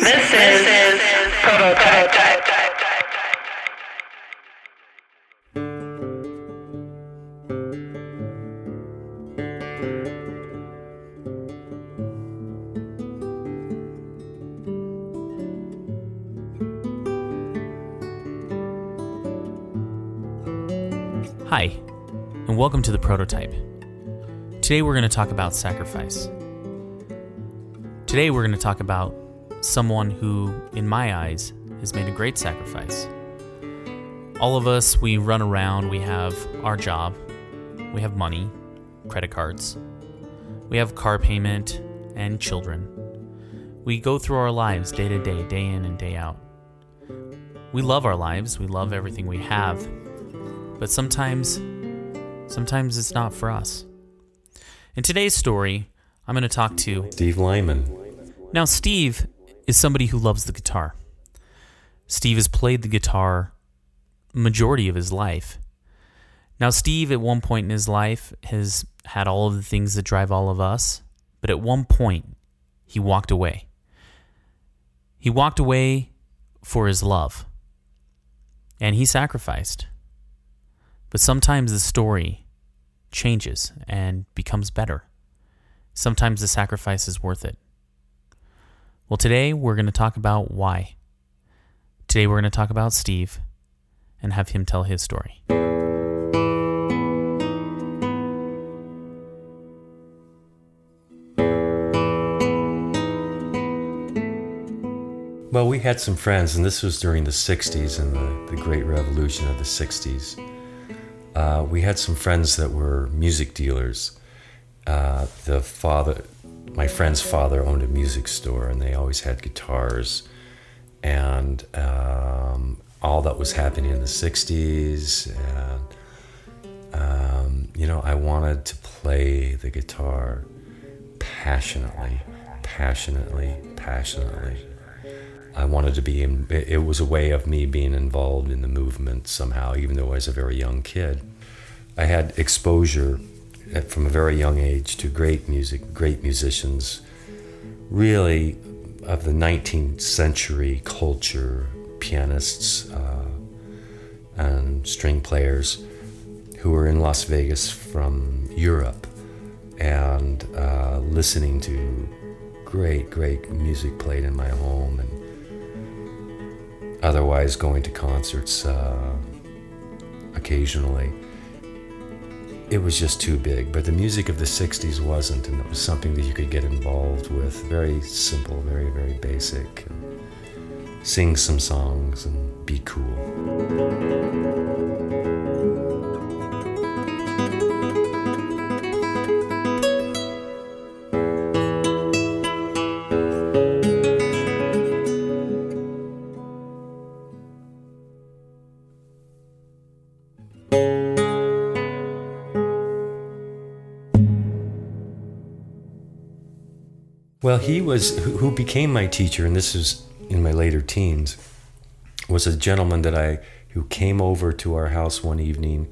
This is Prototype. Hi, and welcome to the Prototype. Today we're going to talk about sacrifice. Today we're going to talk about someone who, in my eyes, has made a great sacrifice. All of us, we run around, we have our job, we have money, credit cards, we have car payment, and children. We go through our lives day to day, day in and day out. We love our lives, we love everything we have, but sometimes, sometimes it's not for us. In today's story, I'm going to talk to Steve Lyman. now, Steve is somebody who loves the guitar. Steve has played the guitar majority of his life. Now, Steve, at one point in his life, has had all of the things that drive all of us, but at one point, he walked away. He walked away for his love, and he sacrificed. But sometimes the story changes and becomes better. Sometimes the sacrifice is worth it. Well, today we're going to talk about why. Today we're going to talk about Steve and have him tell his story. Well, we had some friends, and this was during the 60s and the, the great revolution of the 60s. Uh, we had some friends that were music dealers. Uh, the father, my friend's father owned a music store, and they always had guitars. And um, all that was happening in the 60s. And, um, you know, I wanted to play the guitar passionately, passionately, passionately. I wanted to be in, it was a way of me being involved in the movement somehow, even though I was a very young kid. I had exposure from a very young age to great music, great musicians, really of the 19th century culture, pianists uh, and string players who were in Las Vegas from Europe and uh, listening to great, great music played in my home and otherwise going to concerts uh, occasionally. It was just too big, but the music of the 60s wasn't, and it was something that you could get involved with. Very simple, very, very basic. And sing some songs and be cool. Well, he was who became my teacher, and this is in my later teens, was a gentleman that I who came over to our house one evening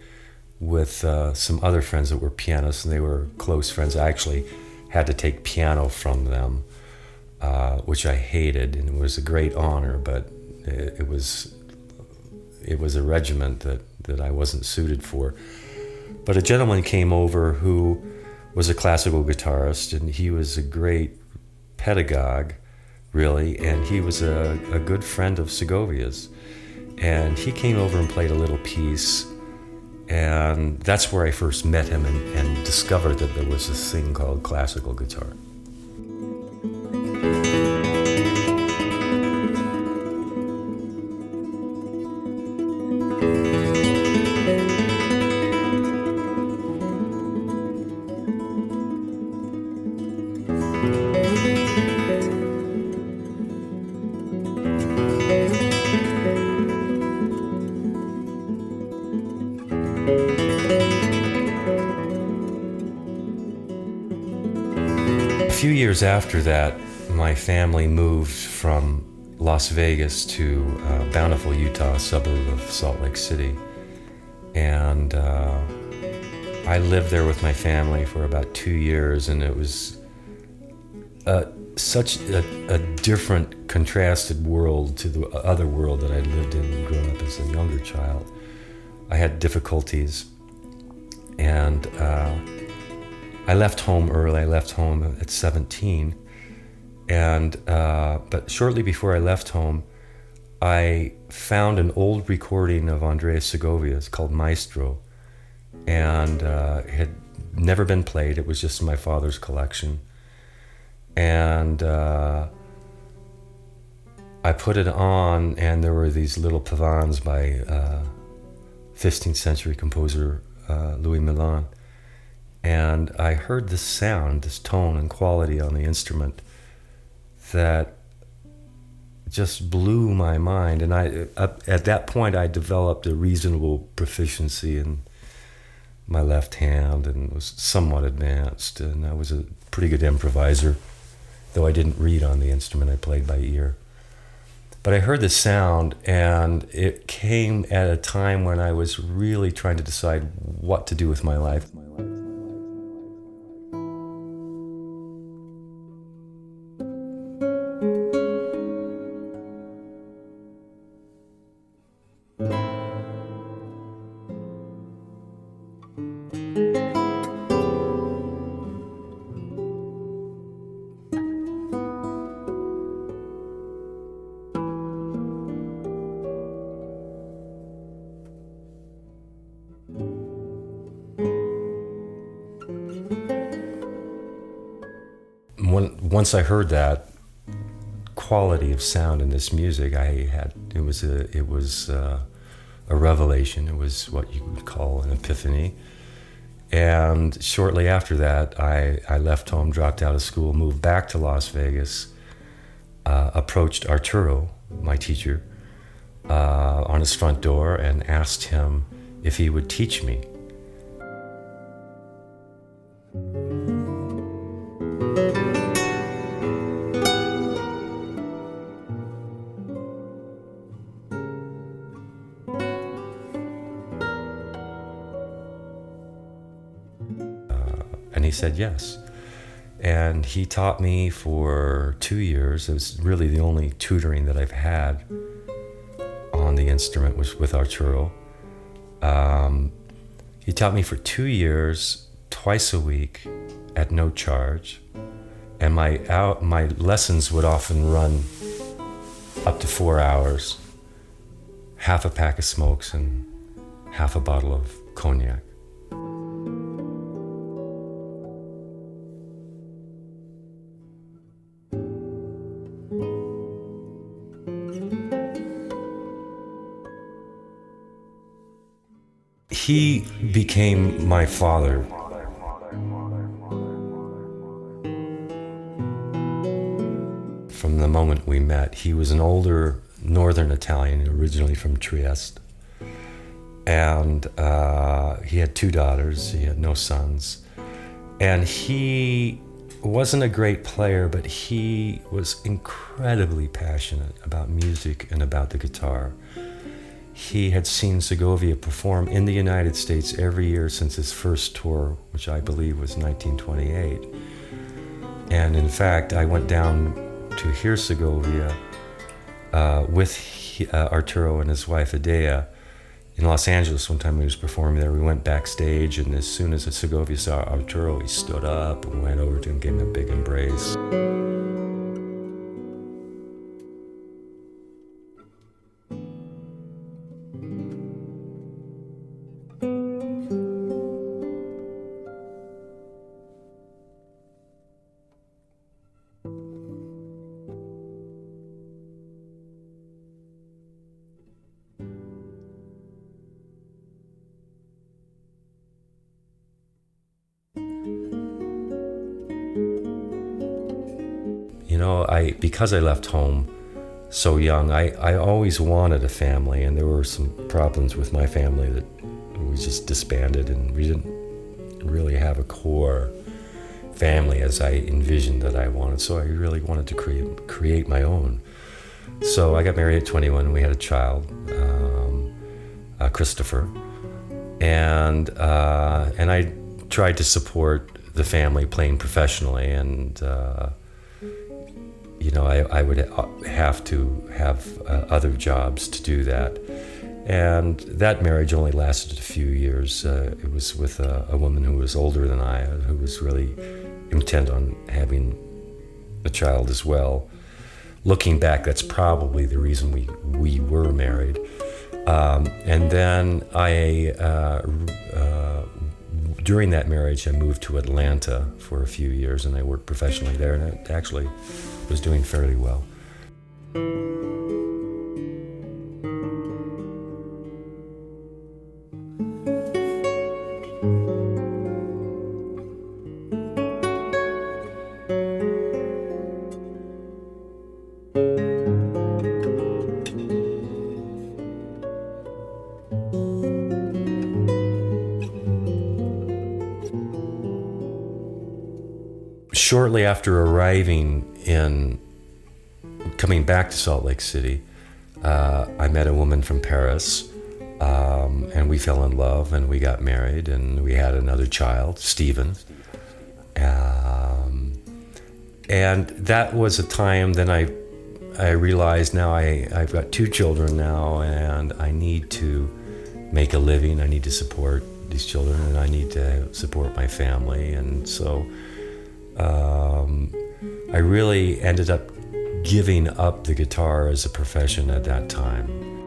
with uh, some other friends that were pianists, and they were close friends. I actually had to take piano from them, uh, which I hated, and it was a great honor, but it, it was it was a regiment that that I wasn't suited for. But a gentleman came over who was a classical guitarist, and he was a great pedagogue, really, and he was a, a good friend of Segovia's. And he came over and played a little piece, and that's where I first met him and, and discovered that there was this thing called classical guitar. Years after that, my family moved from Las Vegas to uh, Bountiful, Utah, suburb of Salt Lake City. And uh, I lived there with my family for about two years, and it was uh, such a, a, different, contrasted world to the other world that I'd lived in growing up as a younger child. I had difficulties, and uh, I left home early. I left home at 17, and uh, but shortly before I left home, I found an old recording of Andres Segovia. It's called Maestro, and uh, it had never been played. It was just in my father's collection and uh, I put it on, and there were these little pavans by uh, 15th century composer uh, Luis Milán. And I heard this sound, this tone and quality on the instrument that just blew my mind. And I, at that point, I developed a reasonable proficiency in my left hand and was somewhat advanced. And I was a pretty good improviser though I didn't read on the instrument, I played by ear. But I heard the sound, and it came at a time when I was really trying to decide what to do with my life. Once I heard that quality of sound in this music, I had it was a it was uh, a revelation. It was what you would call an epiphany. And shortly after that, I, I left home, dropped out of school, moved back to Las Vegas, uh, approached Arturo, my teacher, uh, on his front door and asked him if he would teach me he said yes. And he taught me for two years. It was really the only tutoring that I've had on the instrument was with Arturo. Um, he taught me for two years, twice a week, at no charge, and my out, my lessons would often run up to four hours, half a pack of smokes and half a bottle of cognac. He became my father. From the moment we met, he was an older northern Italian, originally from Trieste. And uh, he had two daughters, he had no sons. And he wasn't a great player, but he was incredibly passionate about music and about the guitar he had seen Segovia perform in the United States every year since his first tour, which I believe was 1928. And in fact, I went down to hear Segovia uh, with he, uh, Arturo and his wife Adea in Los Angeles one time when he was performing there. We went backstage, and as soon as Segovia saw Arturo, he stood up and went over to him, gave him a big embrace. I because I left home so young, I, I always wanted a family, and there were some problems with my family that we just disbanded, and we didn't really have a core family as I envisioned that I wanted. So I really wanted to create create my own. So I got married at 21. We had a child, um, uh, Christopher, and uh, and I tried to support the family playing professionally and. Uh, you know, I, I would have to have uh, other jobs to do that. And that marriage only lasted a few years. Uh, it was with a, a, woman who was older than I, who was really intent on having a child as well. Looking back, that's probably the reason we, we were married. Um, and then I, uh, uh, during that marriage, I moved to Atlanta for a few years and I worked professionally there, and it actually was doing fairly well. Shortly after arriving in, coming back to Salt Lake City, uh, I met a woman from Paris, um, and we fell in love, and we got married, and we had another child, Stephen. Um, and that was a time then I, I realized now I, I've got two children now, and I need to make a living. I need to support these children, and I need to support my family, and so um, I really ended up giving up the guitar as a profession at that time.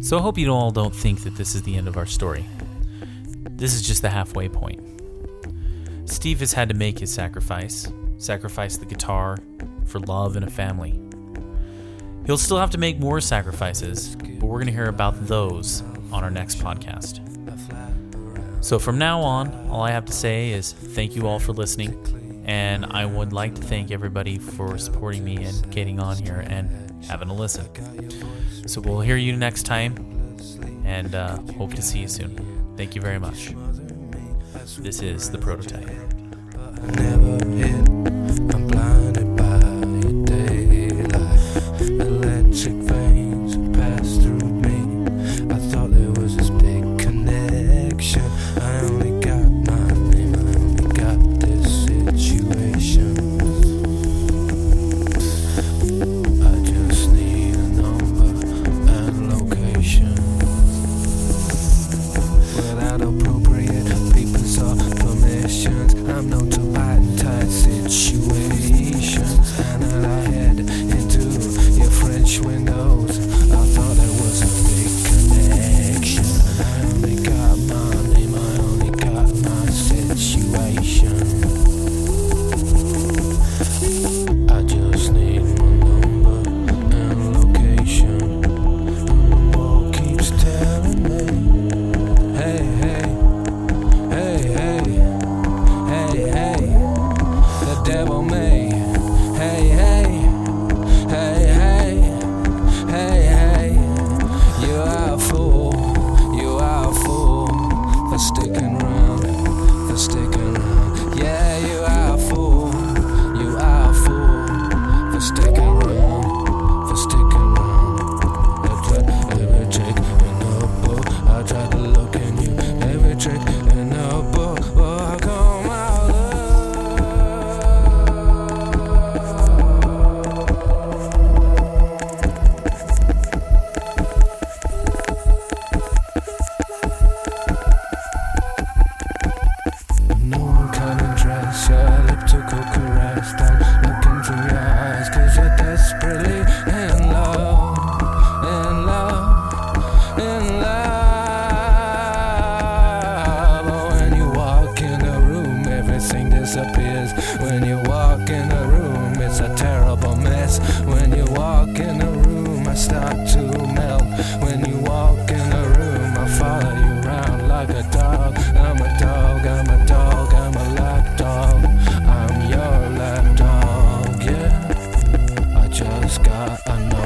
So I hope you all don't think that this is the end of our story. This is just the halfway point. Steve has had to make his sacrifice, sacrifice the guitar for love and a family. He'll still have to make more sacrifices, but we're going to hear about those on our next podcast. So from now on, all I have to say is thank you all for listening, and I would like to thank everybody for supporting me and getting on here and having a listen. So we'll hear you next time and uh, hope to see you soon. Thank you very much. This is the prototype. desperately on